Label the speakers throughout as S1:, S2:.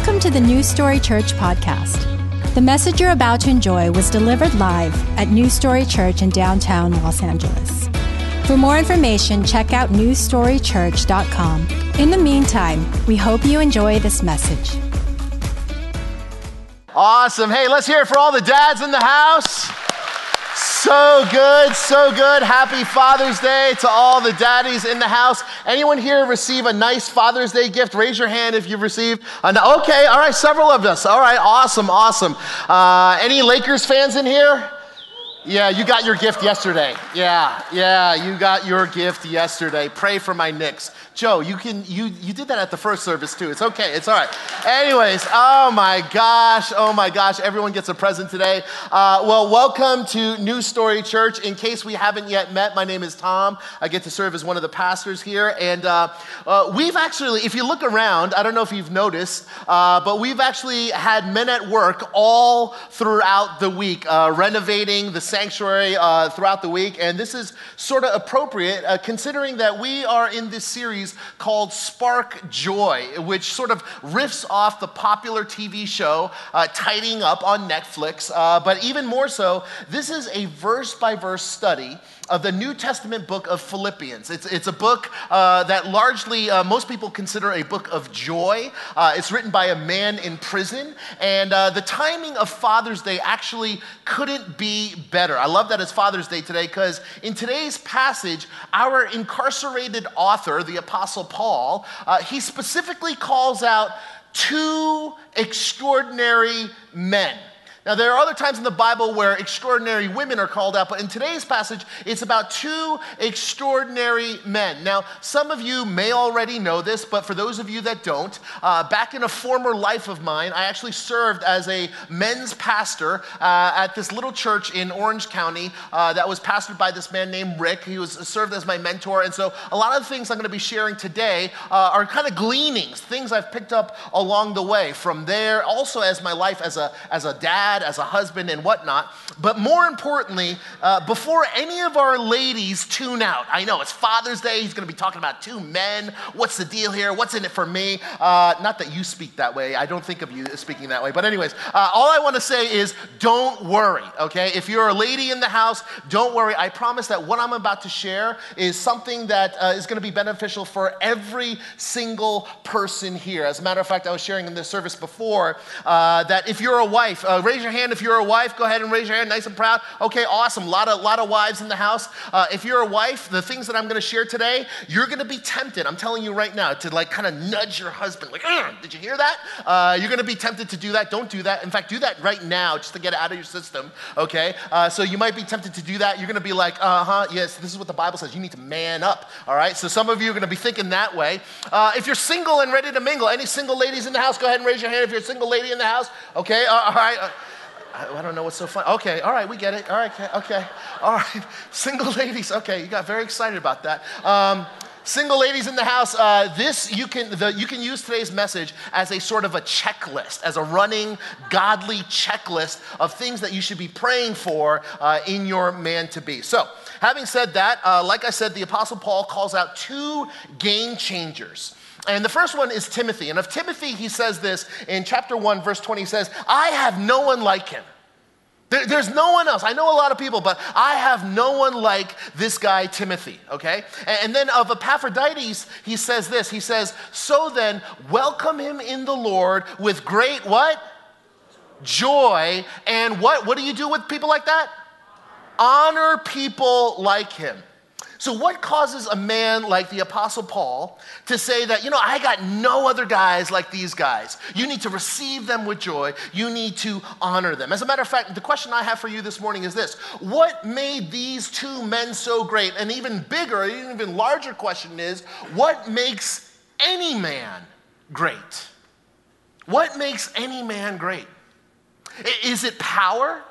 S1: Welcome to the New Story Church podcast. The message you're about to enjoy was delivered live at New Story Church in downtown Los Angeles. For more information, check out newstorychurch.com. In the meantime, we hope you enjoy this message.
S2: Awesome. Hey, let's hear it for all the dads in the house. So good, so good. Happy Father's Day to all the daddies in the house. Anyone here receive a nice Father's Day gift? Raise your hand if you've received. Okay, all right, several of us. All right, awesome, awesome. Uh, any Lakers fans in here? Yeah, you got your gift yesterday. Yeah, yeah, you got your gift yesterday. Pray for my Knicks. Joe, you can you you did that at the first service too. It's okay. It's all right. Anyways, oh my gosh, oh my gosh, everyone gets a present today. Uh, well, welcome to New Story Church. In case we haven't yet met, my name is Tom. I get to serve as one of the pastors here, and uh, uh, we've actually, if you look around, I don't know if you've noticed, uh, but we've actually had men at work all throughout the week, uh, renovating the sanctuary uh, throughout the week, and this is sort of appropriate considering that we are in this series series called Spark Joy, which sort of riffs off the popular TV show uh, Tidying Up on Netflix. Uh, but even more so, this is a verse by verse study of the New Testament book of Philippians. It's, it's a book uh, that largely uh, most people consider a book of joy. Uh, it's written by a man in prison, and uh, the timing of Father's Day actually couldn't be better. I love that it's Father's Day today because in today's passage, our incarcerated author, the Apostle Paul, uh, he specifically calls out two extraordinary men. Now, there are other times in the Bible where extraordinary women are called out, but in today's passage, it's about two extraordinary men. Now, some of you may already know this, but for those of you that don't, uh, back in a former life of mine, I actually served as a men's pastor uh, at this little church in Orange County uh, that was pastored by this man named Rick. He was served as my mentor, and so a lot of the things I'm going to be sharing today uh, are kind of gleanings, things I've picked up along the way from there, also as my life as a as a dad dad, as a husband, and whatnot. But more importantly, uh, before any of our ladies tune out, I know it's Father's Day. He's going to be talking about two men. What's the deal here? What's in it for me? Uh, not that you speak that way. I don't think of you speaking that way. But, anyways, uh, all I want to say is don't worry, okay? If you're a lady in the house, don't worry. I promise that what I'm about to share is something that uh, is going to be beneficial for every single person here. As a matter of fact, I was sharing in this service before uh, that if you're a wife, uh, raise your hand if you're a wife. Go ahead and raise your hand, nice and proud. Okay, awesome. A lot of, lot of wives in the house. Uh, if you're a wife, the things that I'm going to share today, you're going to be tempted. I'm telling you right now to like kind of nudge your husband, like, did you hear that? Uh, you're going to be tempted to do that. Don't do that. In fact, do that right now just to get it out of your system. Okay, uh, so you might be tempted to do that. You're going to be like, uh huh, yes, this is what the Bible says. You need to man up. All right. So some of you are going to be thinking that way. Uh, if you're single and ready to mingle, any single ladies in the house, go ahead and raise your hand. If you're a single lady in the house, okay, uh, all right. I, don't know what's so funny. Okay, all right, we get it. All right, okay, okay. all right. Single ladies, okay, you got very excited about that. Um, single ladies in the house, uh, this you can the, you can use today's message as a sort of a checklist, as a running godly checklist of things that you should be praying for uh, in your man to be. So, having said that, uh, like I said, the Apostle Paul calls out two game changers. And the first one is Timothy. And of Timothy, he says this in chapter 1, verse 20, he says, I have no one like him. There, there's no one else. I know a lot of people, but I have no one like this guy, Timothy, okay? And, and then of Epaphroditus, he says this. He says, So then, welcome him in the Lord with great what? Joy. And what? What do you do with people like that? Honor people like him. So, what causes a man like the Apostle Paul to say that, you know, I got no other guys like these guys? You need to receive them with joy. You need to honor them. As a matter of fact, the question I have for you this morning is this What made these two men so great? And even bigger, an even larger question is, what makes any man great? What makes any man great? Is it power?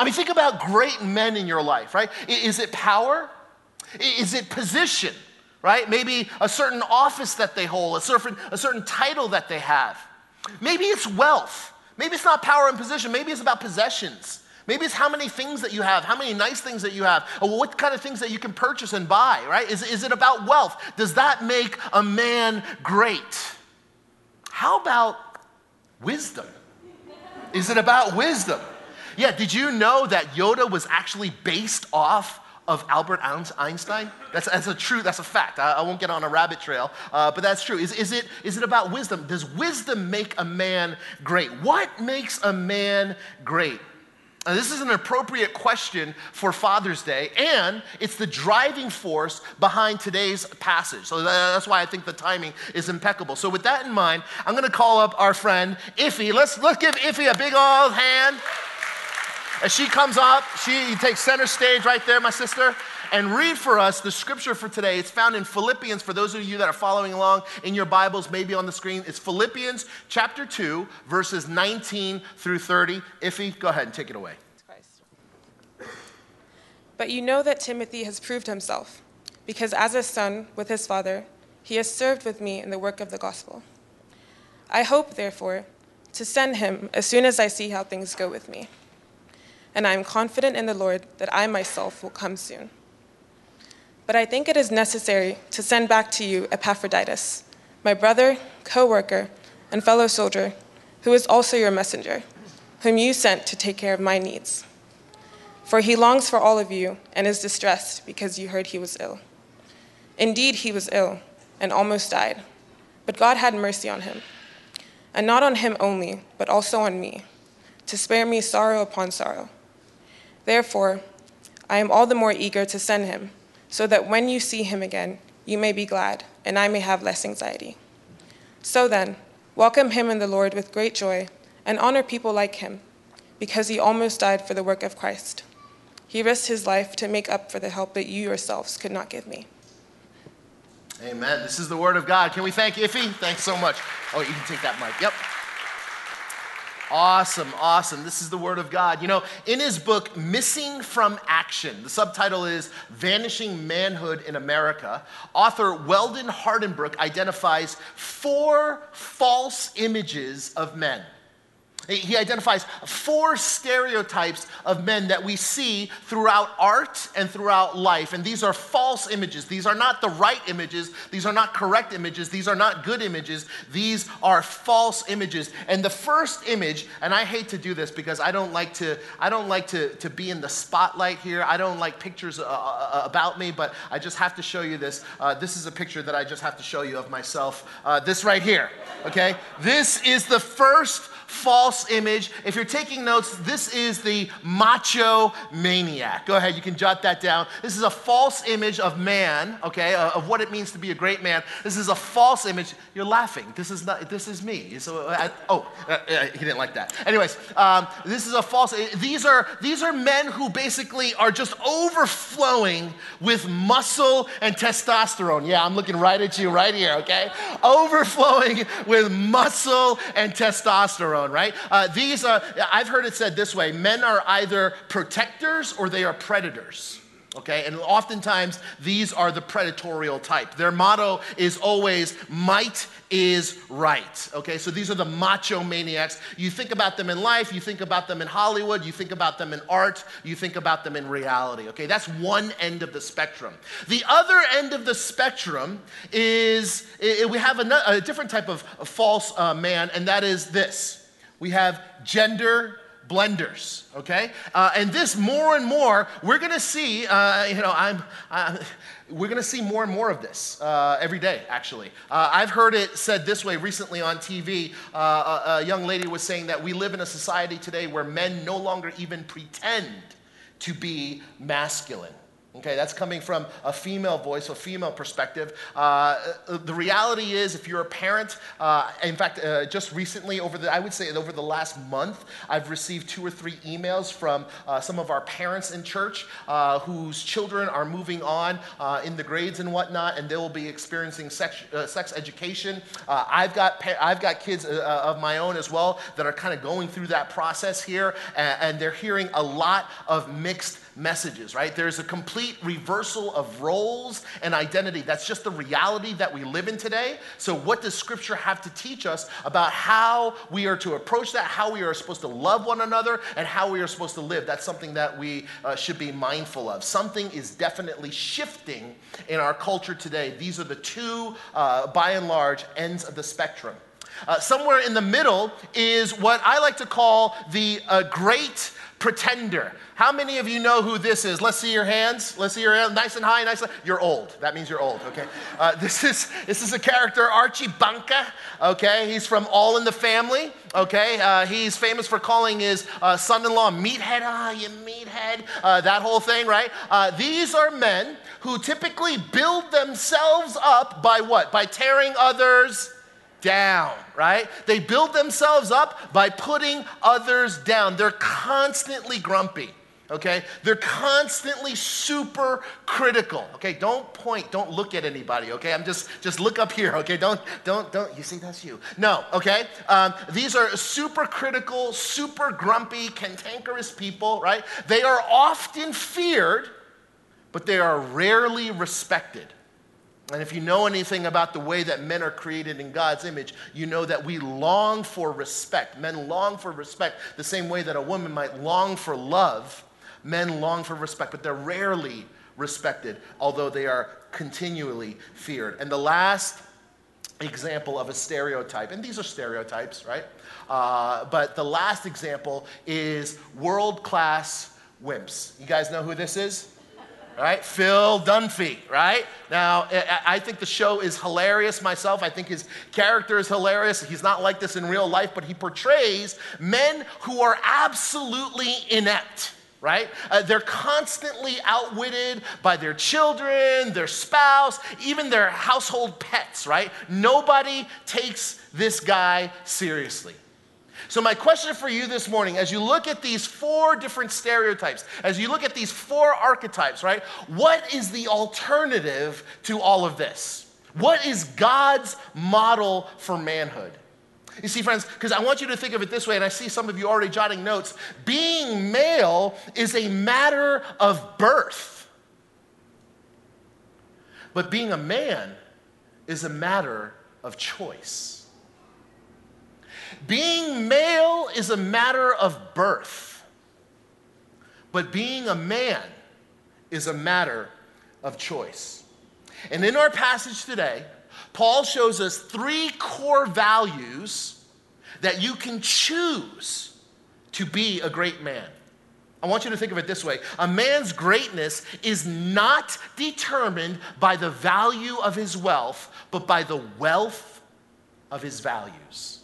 S2: I mean, think about great men in your life, right? Is it power? Is it position, right? Maybe a certain office that they hold, a certain, a certain title that they have. Maybe it's wealth. Maybe it's not power and position. Maybe it's about possessions. Maybe it's how many things that you have, how many nice things that you have, what kind of things that you can purchase and buy, right? Is, is it about wealth? Does that make a man great? How about wisdom? Is it about wisdom? Yeah, did you know that Yoda was actually based off of Albert Einstein? That's, that's a true, that's a fact. I, I won't get on a rabbit trail, uh, but that's true. Is, is, it, is it about wisdom? Does wisdom make a man great? What makes a man great? And this is an appropriate question for Father's Day, and it's the driving force behind today's passage. So that's why I think the timing is impeccable. So, with that in mind, I'm going to call up our friend Iffy. Let's, let's give Iffy a big old hand. As she comes up, she takes center stage right there, my sister, and read for us the scripture for today. It's found in Philippians. For those of you that are following along in your Bibles, maybe on the screen, it's Philippians chapter 2, verses 19 through 30. Iffy, go ahead and take it away.
S3: But you know that Timothy has proved himself, because as a son with his father, he has served with me in the work of the gospel. I hope, therefore, to send him as soon as I see how things go with me and I am confident in the Lord that I myself will come soon. But I think it is necessary to send back to you Epaphroditus, my brother, co worker, and fellow soldier, who is also your messenger, whom you sent to take care of my needs. For he longs for all of you and is distressed because you heard he was ill. Indeed, he was ill and almost died, but God had mercy on him. And not on him only, but also on me, to spare me sorrow upon sorrow. Therefore, I am all the more eager to send him, so that when you see him again, you may be glad, and I may have less anxiety. So then, welcome him in the Lord with great joy, and honor people like him, because he almost died for the work of Christ. He risked his life to make up for the help that you yourselves could not give me.
S2: Amen. This is the word of God. Can we thank Iffy? Thanks so much. Oh, you can take that mic. Yep. Awesome, awesome. This is the Word of God. You know, in his book, Missing from Action, the subtitle is Vanishing Manhood in America, author Weldon Hardenbrook identifies four false images of men. He identifies four stereotypes of men that we see throughout art and throughout life. And these are false images. These are not the right images. These are not correct images. These are not good images. These are false images. And the first image, and I hate to do this because I don't like to, I don't like to, to be in the spotlight here. I don't like pictures uh, uh, uh about me, but I just have to show you this. Uh, this is a picture that I just have to show you of myself. Uh, this right here, okay? This is the first false image. If you're taking notes, this is the macho maniac. Go ahead, you can jot that down. This is a false image of man, okay, uh, of what it means to be a great man. This is a false image. You're laughing. This is not. This is me. So, uh, I, oh, uh, he didn't like that. Anyways, um, this is a false. These are these are men who basically are just overflowing with muscle and testosterone. Yeah, I'm looking right at you right here. Okay, overflowing with muscle and testosterone right? Uh, these are, I've heard it said this way men are either protectors or they are predators. Okay, and oftentimes these are the predatorial type. Their motto is always might is right. Okay, so these are the macho maniacs. You think about them in life, you think about them in Hollywood, you think about them in art, you think about them in reality. Okay, that's one end of the spectrum. The other end of the spectrum is we have a, a different type of false uh, man, and that is this we have gender blenders, okay? Uh, and this more and more, we're gonna see, uh, you know, I'm, I'm we're going to see more and more of this uh, every day, actually. Uh, I've heard it said this way recently on TV. Uh, a, a young lady was saying that we live in a society today where men no longer even pretend to be masculine. Okay, that's coming from a female voice, a female perspective. Uh, the reality is, if you're a parent, uh, in fact, uh, just recently, over the, I would say over the last month, I've received two or three emails from uh, some of our parents in church uh, whose children are moving on uh, in the grades and whatnot, and they will be experiencing sex, sex education. I've got I've got kids of my own as well that are kind of going through that process here, and, and they're hearing a lot of mixed messages, right? There's a complete reversal of roles and identity. That's just the reality that we live in today. So, what does Scripture have to teach us about how we are to approach that, how we are supposed to love one another, and how we are supposed to live? That's something that we uh, should be mindful of. Something is definitely shifting in our culture today. These are the two, uh, by and large, ends of the spectrum. Uh, somewhere in the middle is what I like to call the uh, great pretender. How many of you know who this is? Let's see your hands. Let's see your hands. Nice and high, nice. And, you're old. That means you're old. Okay. Uh, this is this is a character, Archie Bunker. Okay. He's from All in the Family. Okay. Uh, he's famous for calling his uh, son-in-law meathead. Ah, you meathead. Uh, that whole thing, right? Uh, these are men who typically build themselves up by what? By tearing others down, right? They build themselves up by putting others down. They're constantly grumpy. Okay? They're constantly super critical. Okay? Don't point, don't look at anybody, okay? I'm just just look up here, okay? Don't don't don't you see that's you. No, okay? Um, these are super critical, super grumpy, cantankerous people, right? They are often feared, but they are rarely respected. And if you know anything about the way that men are created in God's image, you know that we long for respect. Men long for respect the same way that a woman might long for love. Men long for respect, but they're rarely respected, although they are continually feared. And the last example of a stereotype, and these are stereotypes, right? Uh, but the last example is world class wimps. You guys know who this is? Right? Phil Dunphy, right? Now, I think the show is hilarious myself. I think his character is hilarious. He's not like this in real life, but he portrays men who are absolutely inept. Right? Uh, they're constantly outwitted by their children, their spouse, even their household pets, right? Nobody takes this guy seriously. So, my question for you this morning, as you look at these four different stereotypes, as you look at these four archetypes, right, what is the alternative to all of this? What is God's model for manhood? You see, friends, because I want you to think of it this way, and I see some of you already jotting notes. Being male is a matter of birth, but being a man is a matter of choice. Being male is a matter of birth, but being a man is a matter of choice. And in our passage today, Paul shows us three core values that you can choose to be a great man. I want you to think of it this way a man's greatness is not determined by the value of his wealth, but by the wealth of his values.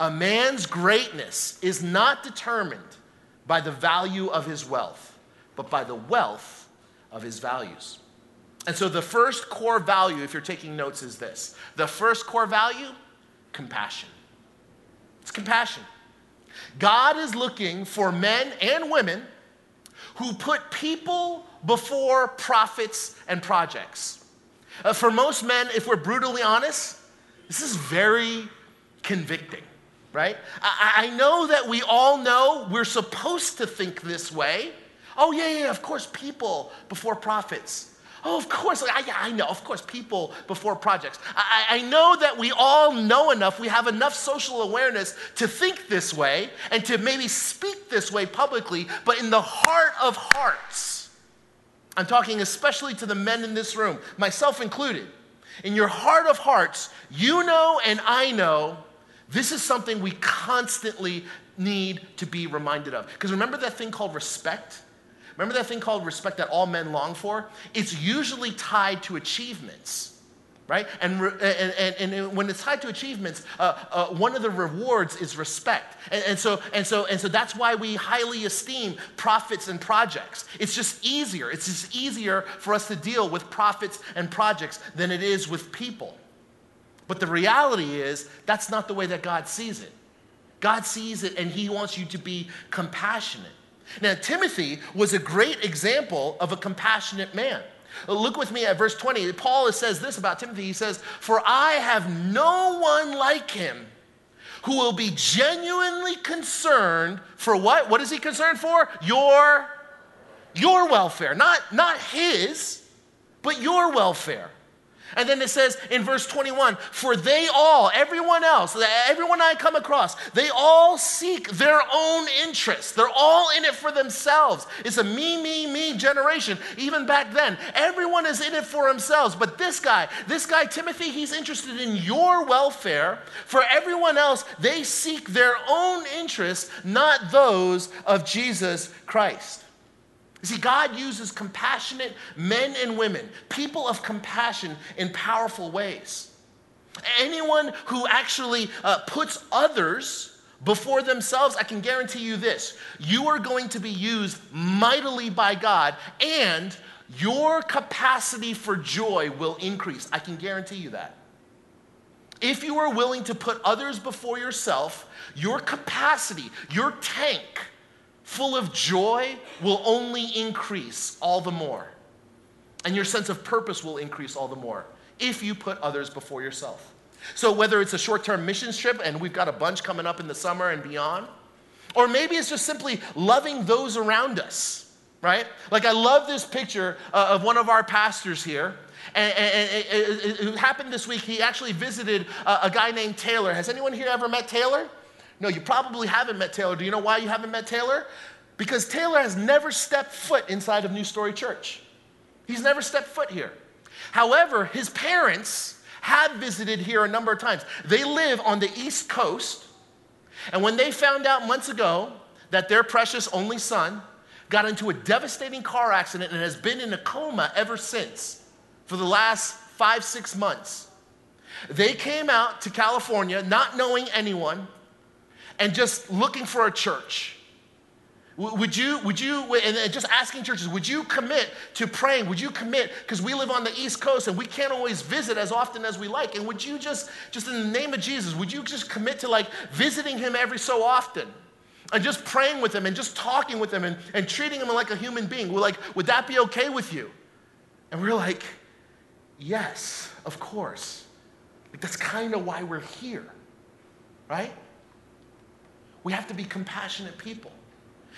S2: A man's greatness is not determined by the value of his wealth, but by the wealth of his values. And so the first core value, if you're taking notes, is this the first core value compassion. It's compassion. God is looking for men and women who put people before profits and projects. Uh, for most men, if we're brutally honest, this is very convicting right? I, I know that we all know we're supposed to think this way. Oh, yeah, yeah, of course, people before profits. Oh, of course, I, I know, of course, people before projects. I, I know that we all know enough, we have enough social awareness to think this way and to maybe speak this way publicly, but in the heart of hearts, I'm talking especially to the men in this room, myself included. In your heart of hearts, you know and I know this is something we constantly need to be reminded of. Because remember that thing called respect? Remember that thing called respect that all men long for? It's usually tied to achievements, right? And, and, and, and when it's tied to achievements, uh, uh, one of the rewards is respect. And, and, so, and, so, and so that's why we highly esteem profits and projects. It's just easier. It's just easier for us to deal with profits and projects than it is with people. But the reality is, that's not the way that God sees it. God sees it and he wants you to be compassionate. Now, Timothy was a great example of a compassionate man. Look with me at verse 20. Paul says this about Timothy. He says, For I have no one like him who will be genuinely concerned for what? What is he concerned for? Your, your welfare. Not, not his, but your welfare. And then it says in verse 21 For they all, everyone else, everyone I come across, they all seek their own interests. They're all in it for themselves. It's a me, me, me generation. Even back then, everyone is in it for themselves. But this guy, this guy, Timothy, he's interested in your welfare. For everyone else, they seek their own interests, not those of Jesus Christ. You see, God uses compassionate men and women, people of compassion, in powerful ways. Anyone who actually uh, puts others before themselves, I can guarantee you this you are going to be used mightily by God, and your capacity for joy will increase. I can guarantee you that. If you are willing to put others before yourself, your capacity, your tank, full of joy will only increase all the more. And your sense of purpose will increase all the more if you put others before yourself. So, whether it's a short term mission trip, and we've got a bunch coming up in the summer and beyond, or maybe it's just simply loving those around us, right? Like, I love this picture uh, of one of our pastors here. And, it, happened this week. He actually visited a, a guy named Taylor. Has anyone here ever met Taylor? No, you probably haven't met Taylor. Do you know why you haven't met Taylor? Because Taylor has never stepped foot inside of New Story Church. He's never stepped foot here. However, his parents have visited here a number of times. They live on the East Coast, and when they found out months ago that their precious only son got into a devastating car accident and has been in a coma ever since for the last five, six months, they came out to California not knowing anyone and just looking for a church. Would you, would you, and just asking churches, would you commit to praying? Would you commit? Because we live on the East Coast and we can't always visit as often as we like. And would you just, just in the name of Jesus, would you just commit to like visiting him every so often? And just praying with him and just talking with him and, and treating him like a human being. We're like, would that be okay with you? And we're like, yes, of course. Like, that's kind of why we're here, right? We have to be compassionate people.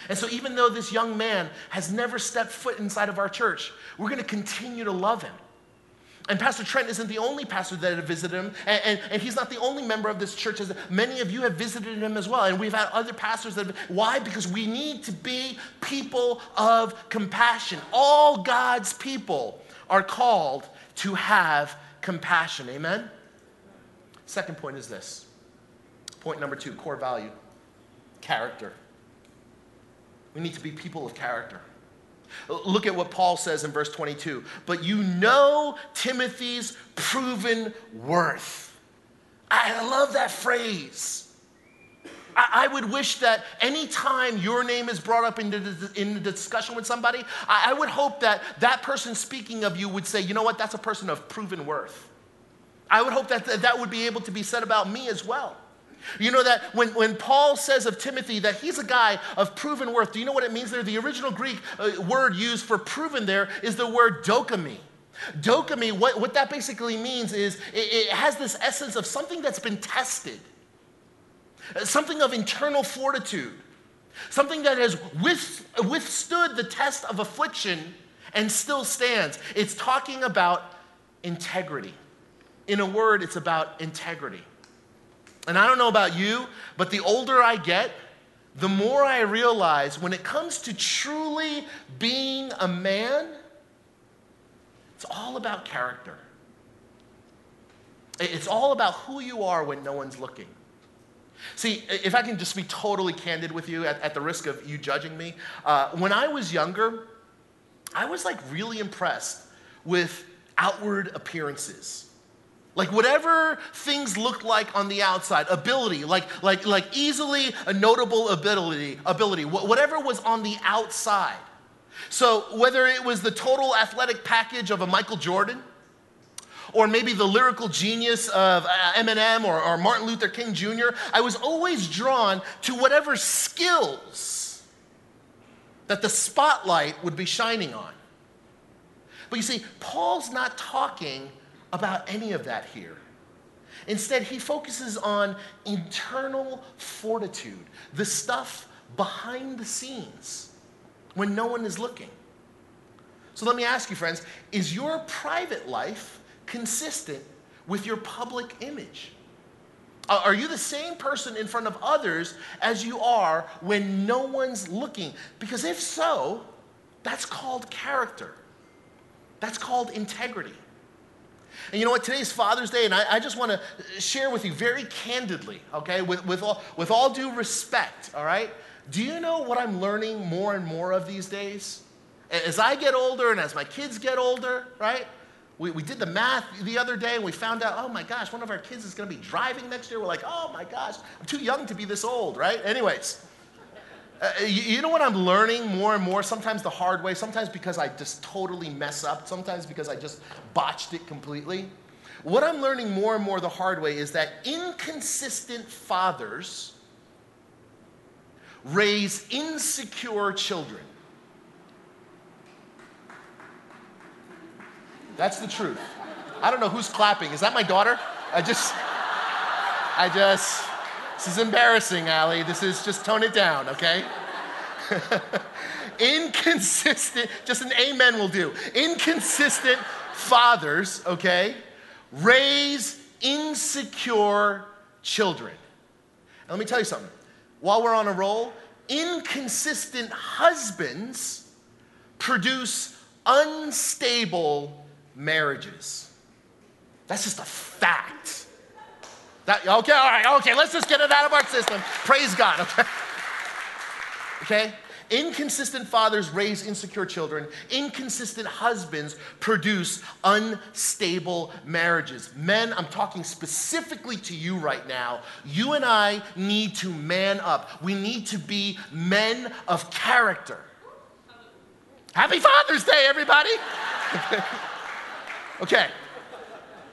S2: And so, even though this young man has never stepped foot inside of our church, we're going to continue to love him. And Pastor Trent isn't the only pastor that have visited him, and, and, and, he's not the only member of this church. As many of you have visited him as well, and we've had other pastors that have. Why? Because we need to be people of compassion. All God's people are called to have compassion. Amen? Second point is this. Point number two core value character. We need to be people of character. Look at what Paul says in verse 22. But you know Timothy's proven worth. I love that phrase. I, would wish that anytime your name is brought up in the, in the discussion with somebody, I, I would hope that that person speaking of you would say, you know what, that's a person of proven worth. I would hope that that would be able to be said about me as well. You know that when, when Paul says of Timothy that he's a guy of proven worth, do you know what it means there? The original Greek uh, word used for proven there is the word dokami. Dokami, what, what that basically means is it, it has this essence of something that's been tested, uh, something of internal fortitude, something that has with, withstood the test of affliction and still stands. It's talking about integrity. In a word, it's about integrity. And I don't know about you, but the older I get, the more I realize when it comes to truly being a man, it's all about character. It's all about who you are when no one's looking. See, if I can just be totally candid with you at, at the risk of you judging me, uh, when I was younger, I was like really impressed with outward appearances. Like whatever things looked like on the outside, ability, like, like, like easily a notable ability, ability, whatever was on the outside. So whether it was the total athletic package of a Michael Jordan, or maybe the lyrical genius of uh, Eminem or, or Martin Luther King Jr., I was always drawn to whatever skills that the spotlight would be shining on. But you see, Paul's not talking about any of that here. Instead, he focuses on internal fortitude, the stuff behind the scenes when no one is looking. So let me ask you, friends is your private life consistent with your public image? Are you the same person in front of others as you are when no one's looking? Because if so, that's called character. That's called integrity. And you know what? Today's Father's Day, and I, I just want to share with you very candidly, okay, with, with, all, with all due respect, all right? Do you know what I'm learning more and more of these days? As I get older and as my kids get older, right? We, we did the math the other day and we found out, oh my gosh, one of our kids is going to be driving next year. We're like, oh my gosh, I'm too young to be this old, right? Anyways, uh, you, you, know what I'm learning more and more? Sometimes the hard way, sometimes because I just totally mess up, sometimes because I just botched it completely. What I'm learning more and more the hard way is that inconsistent fathers raise insecure children. That's the truth. I don't know who's clapping. Is that my daughter? I just, I just, this is embarrassing, Allie. This is just tone it down, okay? Inconsistent, just an amen will do. Inconsistent fathers, okay, raise insecure children. And let me tell you something. While we're on a roll, inconsistent husbands produce unstable marriages. That's just a fact. That, okay, all right, okay, let's just get it out of our system. Praise God, okay? Okay? Inconsistent fathers raise insecure children. Inconsistent husbands produce unstable marriages. Men, I'm talking specifically to you right now. You and I need to man up. We need to be men of character. Happy Father's Day, everybody! Okay.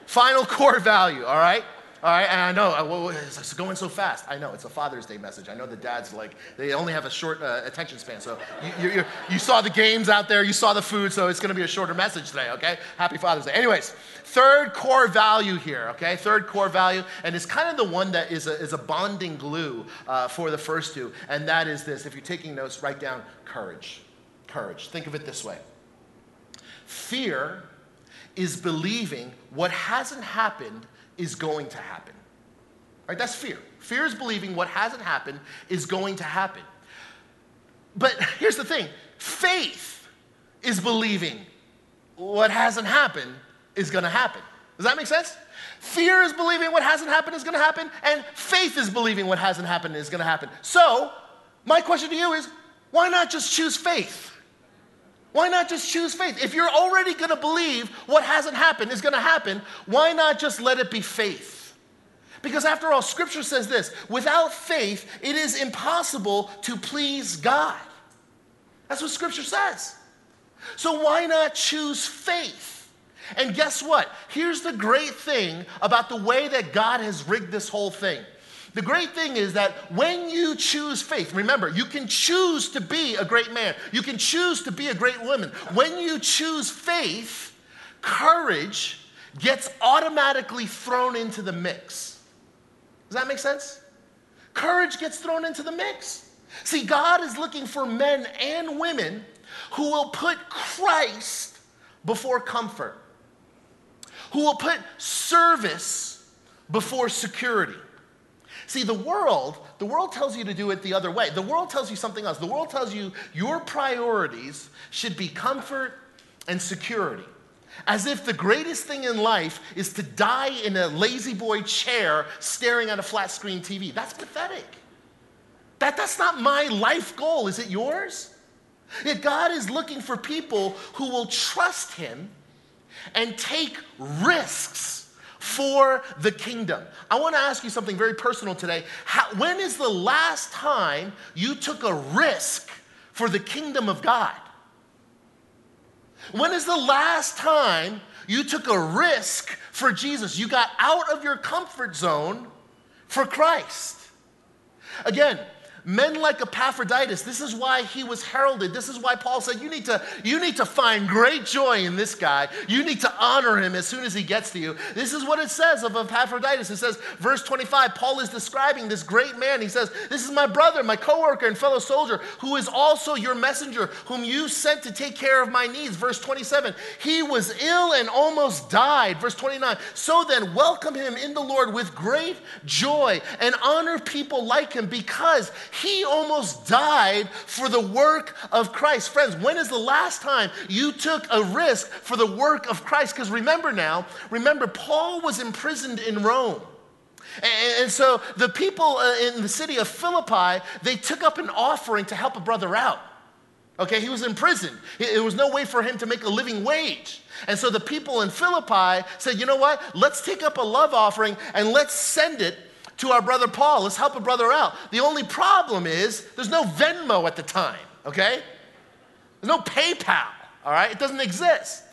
S2: Final core value, all right? All right, and I know uh, it's going so fast. I know it's a Father's Day message. I know the dads like they only have a short uh, attention span. So you, you, you, saw the games out there, you saw the food, so it's going to be a shorter message today. Okay, Happy Father's Day. Anyways, third core value here. Okay, third core value, and it's kind of the one that is a, is a bonding glue uh, for the first two, and that is this. If you're taking notes, write down courage. Courage. Think of it this way. Fear is believing what hasn't happened is going to happen. Right? That's fear. Fear is believing what hasn't happened is going to happen. But here's the thing faith is believing what hasn't happened is going to happen. Does that make sense? Fear is believing what hasn't happened is going to happen, and faith is believing what hasn't happened is going to happen. So, my question to you is why not just choose faith? Why not just choose faith? If you're already going to believe what hasn't happened is going to happen, why not just let it be faith? Because after all, scripture says this without faith, it is impossible to please God. That's what scripture says. So why not choose faith? And guess what? Here's the great thing about the way that God has rigged this whole thing. The great thing is that when you choose faith, remember, you can choose to be a great man, you can choose to be a great woman. When you choose faith, courage gets automatically thrown into the mix. Does that make sense? Courage gets thrown into the mix. See, God is looking for men and women who will put Christ before comfort, who will put service before security See, the world, the world tells you to do it the other way. The world tells you something else. The world tells you your priorities should be comfort and security. As if the greatest thing in life is to die in a La-Z-Boy chair staring at a flat screen TV. That's pathetic. That, that's not my life goal. Is it yours? Yet God is looking for people who will trust Him and take risks for the kingdom. I want to ask you something very personal today. How, when is the last time you took a risk for the kingdom of God? When is the last time you took a risk for Jesus? You got out of your comfort zone for Christ. Again, Men like Epaphroditus, this is why he was heralded. This is why Paul said, you need, to, you need to find great joy in this guy. You need to honor him as soon as he gets to you. This is what it says of Epaphroditus. It says, verse 25, Paul is describing this great man. He says, This is my brother, my coworker, and fellow soldier, who is also your messenger, whom you sent to take care of my needs. Verse 27, he was ill and almost died. Verse 29, so then welcome him in the Lord with great joy and honor people like him because he almost died for the work of Christ. Friends, when is the last time you took a risk for the work of Christ? Because remember now, remember, Paul was imprisoned in Rome. And, so the people uh, in the city of Philippi, they took up an offering to help a brother out. Okay, he was in prison. There was no way for him to make a living wage. And so the people in Philippi said, you know what? Let's take up a love offering and let's send it to our brother Paul. Let's help a brother out. The only problem is there's no Venmo at the time, okay? There's no PayPal, all right? It doesn't exist.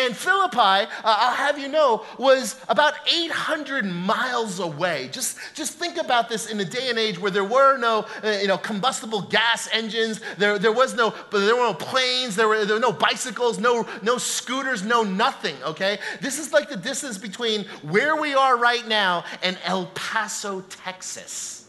S2: And Philippi, uh, I'll have you know, was about 800 miles away. Just, just think about this in a day and age where there were no uh, you know, combustible gas engines, there, there, was no, there were no planes, there were, there were no bicycles, no, no scooters, no nothing, okay? This is like the distance between where we are right now and El Paso, Texas.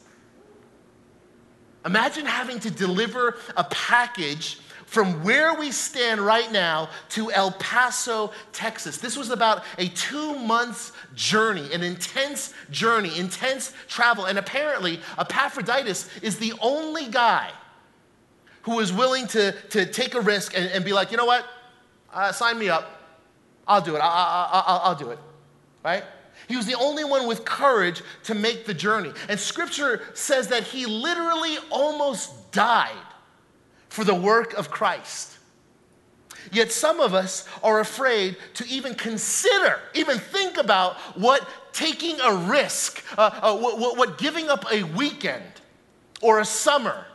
S2: Imagine having to deliver a package from where we stand right now to El Paso, Texas. This was about a two month journey, an intense journey, intense travel. And apparently, Epaphroditus is the only guy who was willing to, to take a risk and, and be like, you know what? Uh, sign me up. I'll do it. I, will do it. Right? He was the only one with courage to make the journey. And scripture says that he literally almost died for the work of Christ. Yet some of us are afraid to even consider, even think about what taking a risk, uh, uh, what, what giving up a weekend or a summer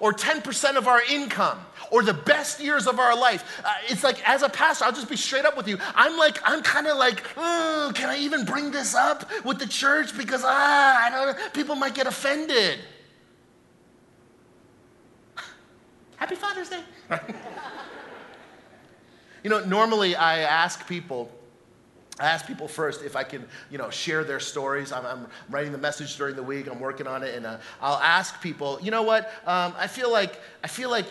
S2: or 10% of our income or the best years of our life. Uh, it's like, as a pastor, I'll just be straight up with you. I'm like, I'm kind of like, mm, can I even bring this up with the church? Because, ah, I don't know, people might get offended. Happy Father's Day. you know, normally I ask people, I ask people first if I can, you know, share their stories. I'm, I'm writing the message during the week. I'm working on it, and uh, I'll ask people, you know what? Um, I feel like I feel like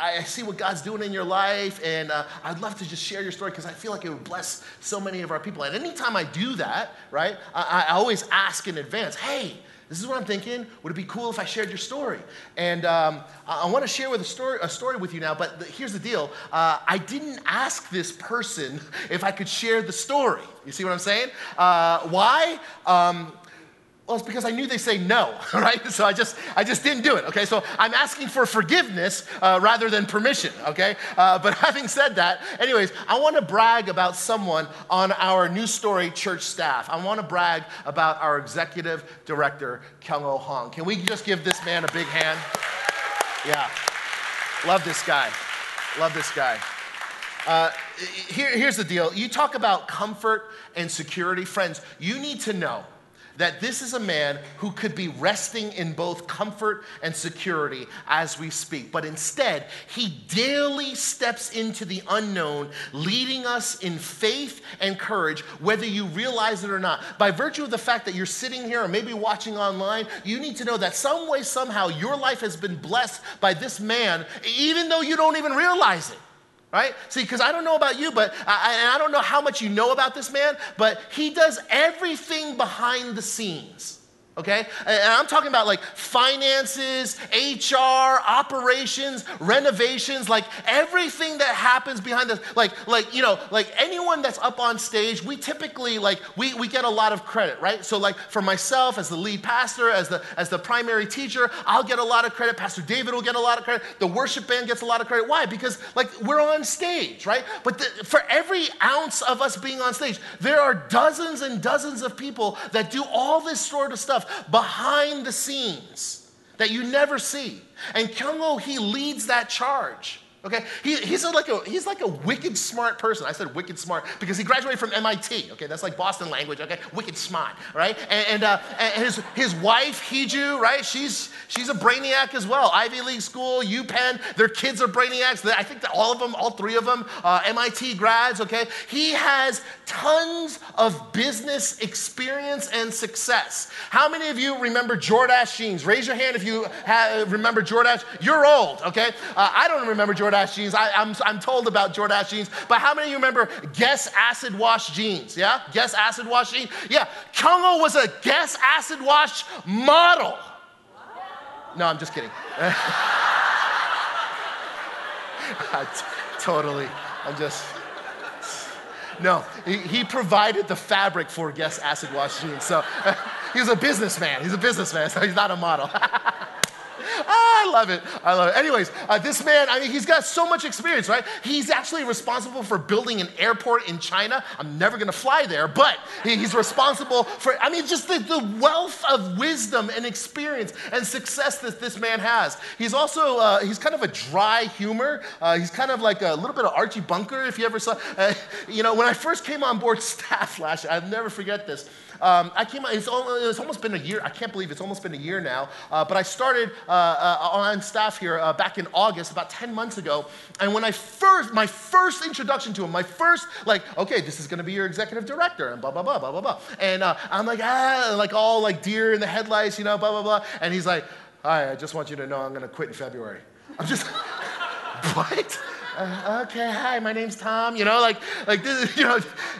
S2: I see what God's doing in your life, and uh, I'd love to just share your story because I feel like it would bless so many of our people. And anytime I do that, right, I, I always ask in advance, hey, this is what I'm thinking. Would it be cool if I shared your story? And um, I, I want to share with a story, a story with you now, but the, here's the deal. Uh, I didn't ask this person if I could share the story. You see what I'm saying? Uh, why? Um, well, it's because I knew they say no, right? So I just, I just didn't do it, okay? So I'm asking for forgiveness uh, rather than permission, okay? Uh, but having said that, anyways, I want to brag about someone on our New Story church staff. I want to brag about our executive director, Kyung Hong. Can we just give this man a big hand? Yeah. Love this guy. Love this guy. Uh, here, here's the deal. You talk about comfort and security. Friends, you need to know that this is a man who could be resting in both comfort and security as we speak. But instead, he daily steps into the unknown, leading us in faith and courage, whether you realize it or not. By virtue of the fact that you're sitting here or maybe watching online, you need to know that some way, somehow, your life has been blessed by this man, even though you don't even realize it right? See, because I don't know about you, but I, and I don't know how much you know about this man, but he does everything behind the scenes okay? And I'm talking about like finances, HR, operations, renovations, like everything that happens behind the, like, like, you know, like anyone that's up on stage, we typically like, we, we get a lot of credit, right? So like for myself as the lead pastor, as the, as the primary teacher, I'll get a lot of credit. Pastor David will get a lot of credit. The worship band gets a lot of credit. Why? Because like we're on stage, right? But the, for every ounce of us being on stage, there are dozens and dozens of people that do all this sort of stuff behind the scenes that you never see. And Kyung Ho, he leads that charge. Okay, he, he's like a he's like a wicked smart person. I said wicked smart because he graduated from MIT. Okay, that's like Boston language. Okay, wicked smart, right? And, and, uh, and his his wife Hiju, right? She's she's a brainiac as well. Ivy League school, UPenn. Their kids are brainiacs. I think that all of them, all three of them, uh, MIT grads. Okay, he has tons of business experience and success. How many of you remember Jordache jeans? Raise your hand if you have, remember Jordache. You're old. Okay, uh, I don't remember Jordache Jordache jeans. I, am I'm, I'm told about Jordache jeans. But how many of you remember Guess acid wash jeans? Yeah? Guess acid wash jeans? Yeah. Kyungo was a Guess acid wash model. No, I'm just kidding. totally. I'm just. No, he, he, provided the fabric for Guess acid wash jeans. So he's a businessman. He's a businessman, so he's not a model. I love it. I love it. Anyways, uh, this man, I mean, he's got so much experience, right? He's actually responsible for building an airport in China. I'm never going to fly there, but he's responsible for, I mean, just the, the wealth of wisdom and experience and success that this man has. He's also, uh, he's kind of a dry humor. Uh, he's kind of like a little bit of Archie Bunker, if you ever saw. Uh, you know, when I first came on board staff last year, I'll never forget this. Um, I came, it's, it's, almost been a year. I can't believe it's almost been a year now. Uh, but I started uh, uh, on staff here uh, back in August, about 10 months ago. And when I first, my first introduction to him, my first, like, okay, this is going to be your executive director, and blah, blah, blah, blah, blah, blah. And uh, I'm like, ah, like all like deer in the headlights, you know, blah, blah, blah. And he's like, hi, I just want you to know I'm going to quit in February. I'm just, what? Uh, okay, hi, my name's Tom. You know, like, like this, is, you know,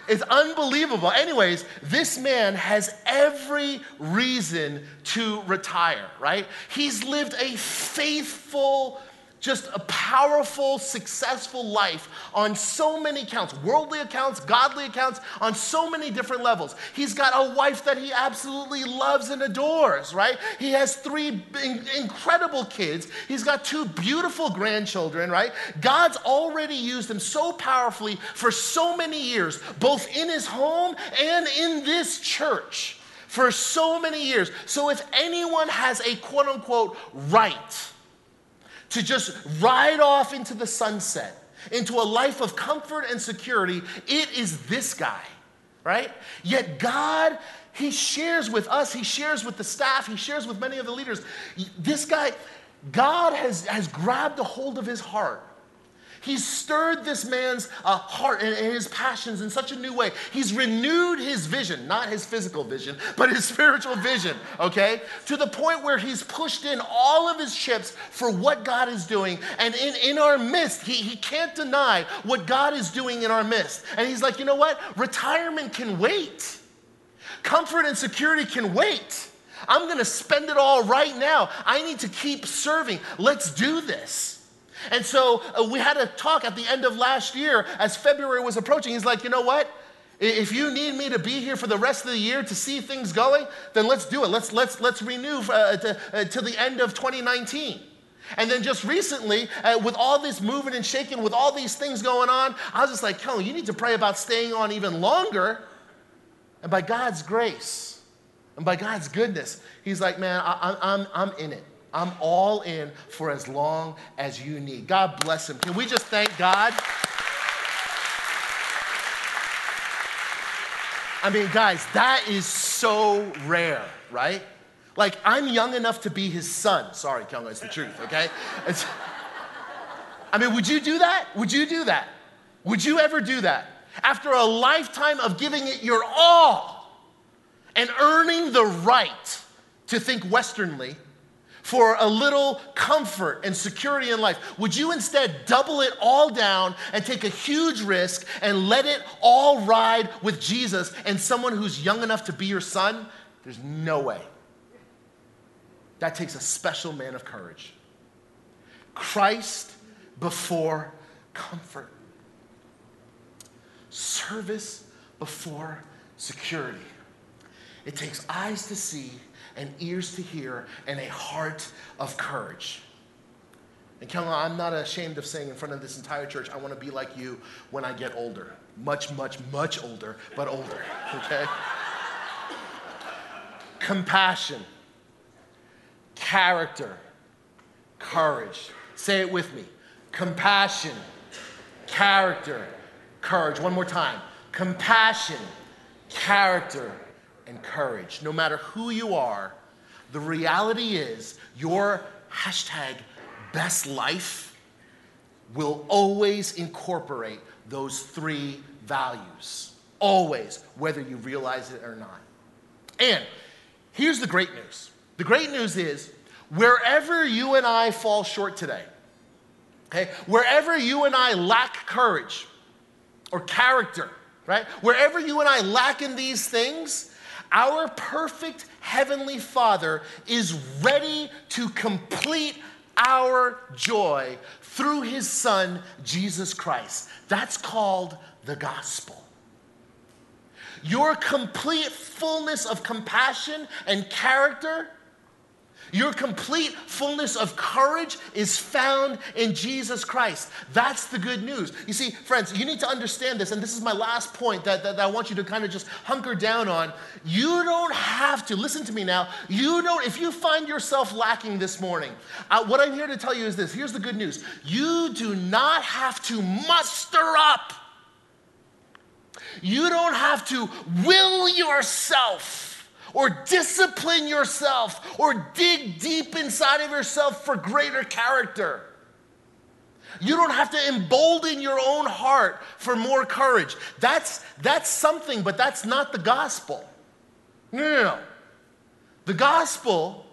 S2: it's unbelievable. Anyways, this man has every reason to retire, right? He's lived a faithful, just a powerful, successful life on so many accounts worldly accounts, godly accounts, on so many different levels. He's got a wife that he absolutely loves and adores, right? He has three incredible kids. He's got two beautiful grandchildren, right? God's already used him so powerfully for so many years, both in his home and in this church for so many years. So if anyone has a quote unquote right, to just ride off into the sunset, into a life of comfort and security, it is this guy, right? Yet God, He shares with us, He shares with the staff, He shares with many of the leaders. This guy, God has, has grabbed a hold of his heart He's stirred this man's uh, heart and, and his passions in such a new way. He's renewed his vision, not his physical vision, but his spiritual vision, okay? To the point where he's pushed in all of his chips for what God is doing. And in, in our midst, he, he can't deny what God is doing in our midst. And he's like, you know what? Retirement can wait, comfort and security can wait. I'm gonna spend it all right now. I need to keep serving. Let's do this. And so uh, we had a talk at the end of last year as February was approaching. He's like, you know what? If you need me to be here for the rest of the year to see things going, then let's do it. Let's, let's, let's renew uh, to, uh, to the end of 2019. And then just recently, uh, with all this moving and shaking, with all these things going on, I was just like, Kelly, you need to pray about staying on even longer. And by God's grace and by God's goodness, he's like, man, I, I'm, I'm in it. I'm all in for as long as you need. God bless him. Can we just thank God? I mean, guys, that is so rare, right? Like, I'm young enough to be his son. Sorry, Kyungo, it's the truth, okay? It's, I mean, would you do that? Would you do that? Would you ever do that? After a lifetime of giving it your all and earning the right to think Westernly, for a little comfort and security in life? Would you instead double it all down and take a huge risk and let it all ride with Jesus and someone who's young enough to be your son? There's no way. That takes a special man of courage. Christ before comfort, service before security. It takes eyes to see and ears to hear and a heart of courage. And Kelly, I'm not ashamed of saying in front of this entire church, I want to be like you when I get older. Much, much, much older, but older, okay? Compassion, character, courage. Say it with me compassion, character, courage. One more time compassion, character, and courage. No matter who you are, the reality is your hashtag best life will always incorporate those three values. Always, whether you realize it or not. And here's the great news the great news is wherever you and I fall short today, okay, wherever you and I lack courage or character, right, wherever you and I lack in these things, our perfect Heavenly Father is ready to complete our joy through His Son, Jesus Christ. That's called the gospel. Your complete fullness of compassion and character your complete fullness of courage is found in Jesus Christ. That's the good news. You see, friends, you need to understand this, and this is my last point that, that, that I want you to kind of just hunker down on. You don't have to, listen to me now, you don't, if you find yourself lacking this morning, uh, what I'm here to tell you is this here's the good news. You do not have to muster up, you don't have to will yourself or discipline yourself or dig deep inside of yourself for greater character. You don't have to embolden your own heart for more courage. That's, that's something, but that's not the gospel. No, no, no. The gospel,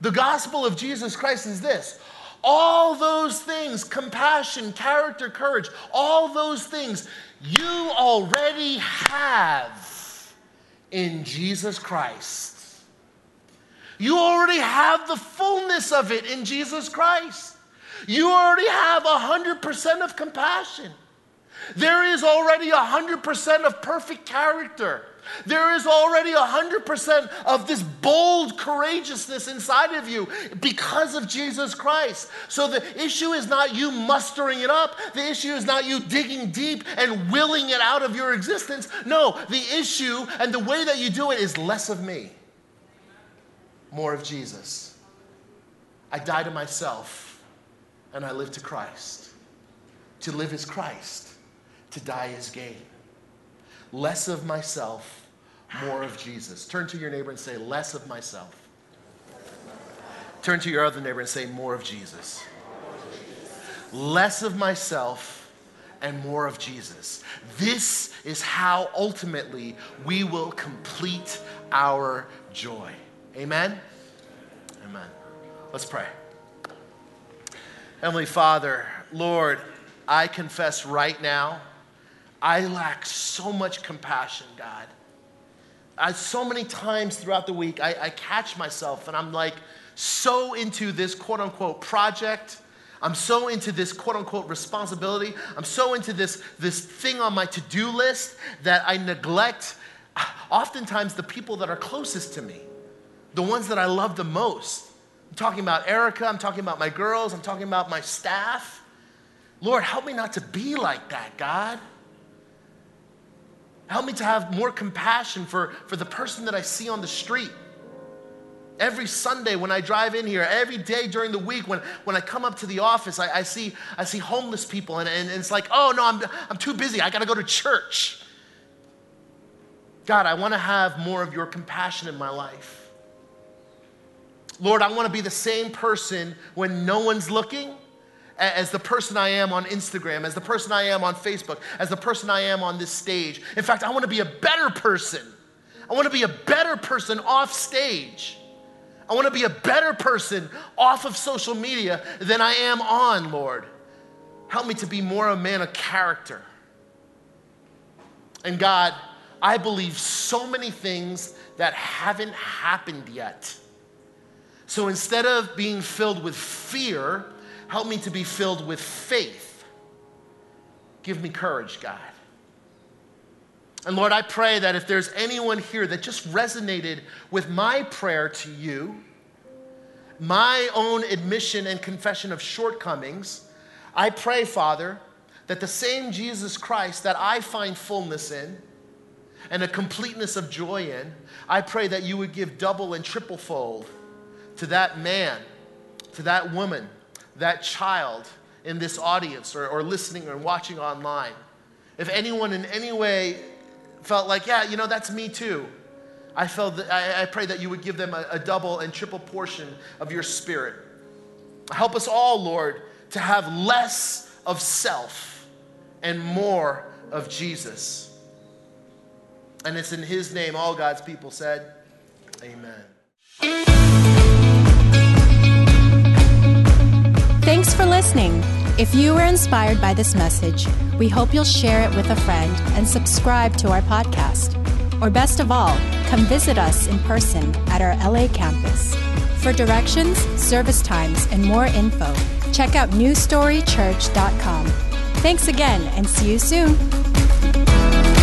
S2: the gospel of Jesus Christ is this. All those things, compassion, character, courage, all those things you already have in Jesus Christ. You already have the fullness of it in Jesus Christ. You already have 100% of compassion. There is already 100% of perfect character. There is already 100% of this bold courageousness inside of you because of Jesus Christ. So the issue is not you mustering it up. The issue is not you digging deep and willing it out of your existence. No, the issue and the way that you do it is less of me, more of Jesus. I die to myself and I live to Christ. To live is Christ, to die is gain. Less of myself, more of Jesus. Turn to your neighbor and say, Less of myself. Turn to your other neighbor and say, More of Jesus. Less of myself and more of Jesus. This is how ultimately we will complete our joy. Amen? Amen. Let's pray. Heavenly Father, Lord, I confess right now I lack so much compassion, God. I, so many times throughout the week, I, I catch myself and I'm like so into this quote unquote project. I'm so into this quote unquote responsibility. I'm so into this, this thing on my to do list that I neglect ah, oftentimes the people that are closest to me, the ones that I love the most. I'm talking about Erica, I'm talking about my girls, I'm talking about my staff. Lord, help me not to be like that, God. Help me to have more compassion for, for the person that I see on the street. Every Sunday when I drive in here, every day during the week when, when I come up to the office, I, I see, I see homeless people, and, and, and it's like, oh no, I'm, I'm too busy. I got to go to church. God, I want to have more of your compassion in my life. Lord, I want to be the same person when no one's looking as the person I am on Instagram, as the person I am on Facebook, as the person I am on this stage. In fact, I want to be a better person. I want to be a better person off stage. I want to be a better person off of social media than I am on, Lord. Help me to be more a man of character. And God, I believe so many things that haven't happened yet. So instead of being filled with fear, Help me to be filled with faith. Give me courage, God. And Lord, I pray that if there's anyone here that just resonated with my prayer to you, my own admission and confession of shortcomings, I pray, Father, that the same Jesus Christ that I find fullness in and a completeness of joy in, I pray that you would give double and triple fold to that man, to that woman, that child in this audience or, or listening or watching online, if anyone in any way felt like, yeah, you know, that's me too, I, felt that, I, I pray that you would give them a, a double and triple portion of your spirit. Help us all, Lord, to have less of self and more of Jesus. And it's in His name all God's people said, Amen.
S1: Thanks for listening. If you were inspired by this message, we hope you'll share it with a friend and subscribe to our podcast. Or best of all, come visit us in person at our LA campus. For directions, service times, and more info, check out newstorychurch.com. Thanks again and see you soon.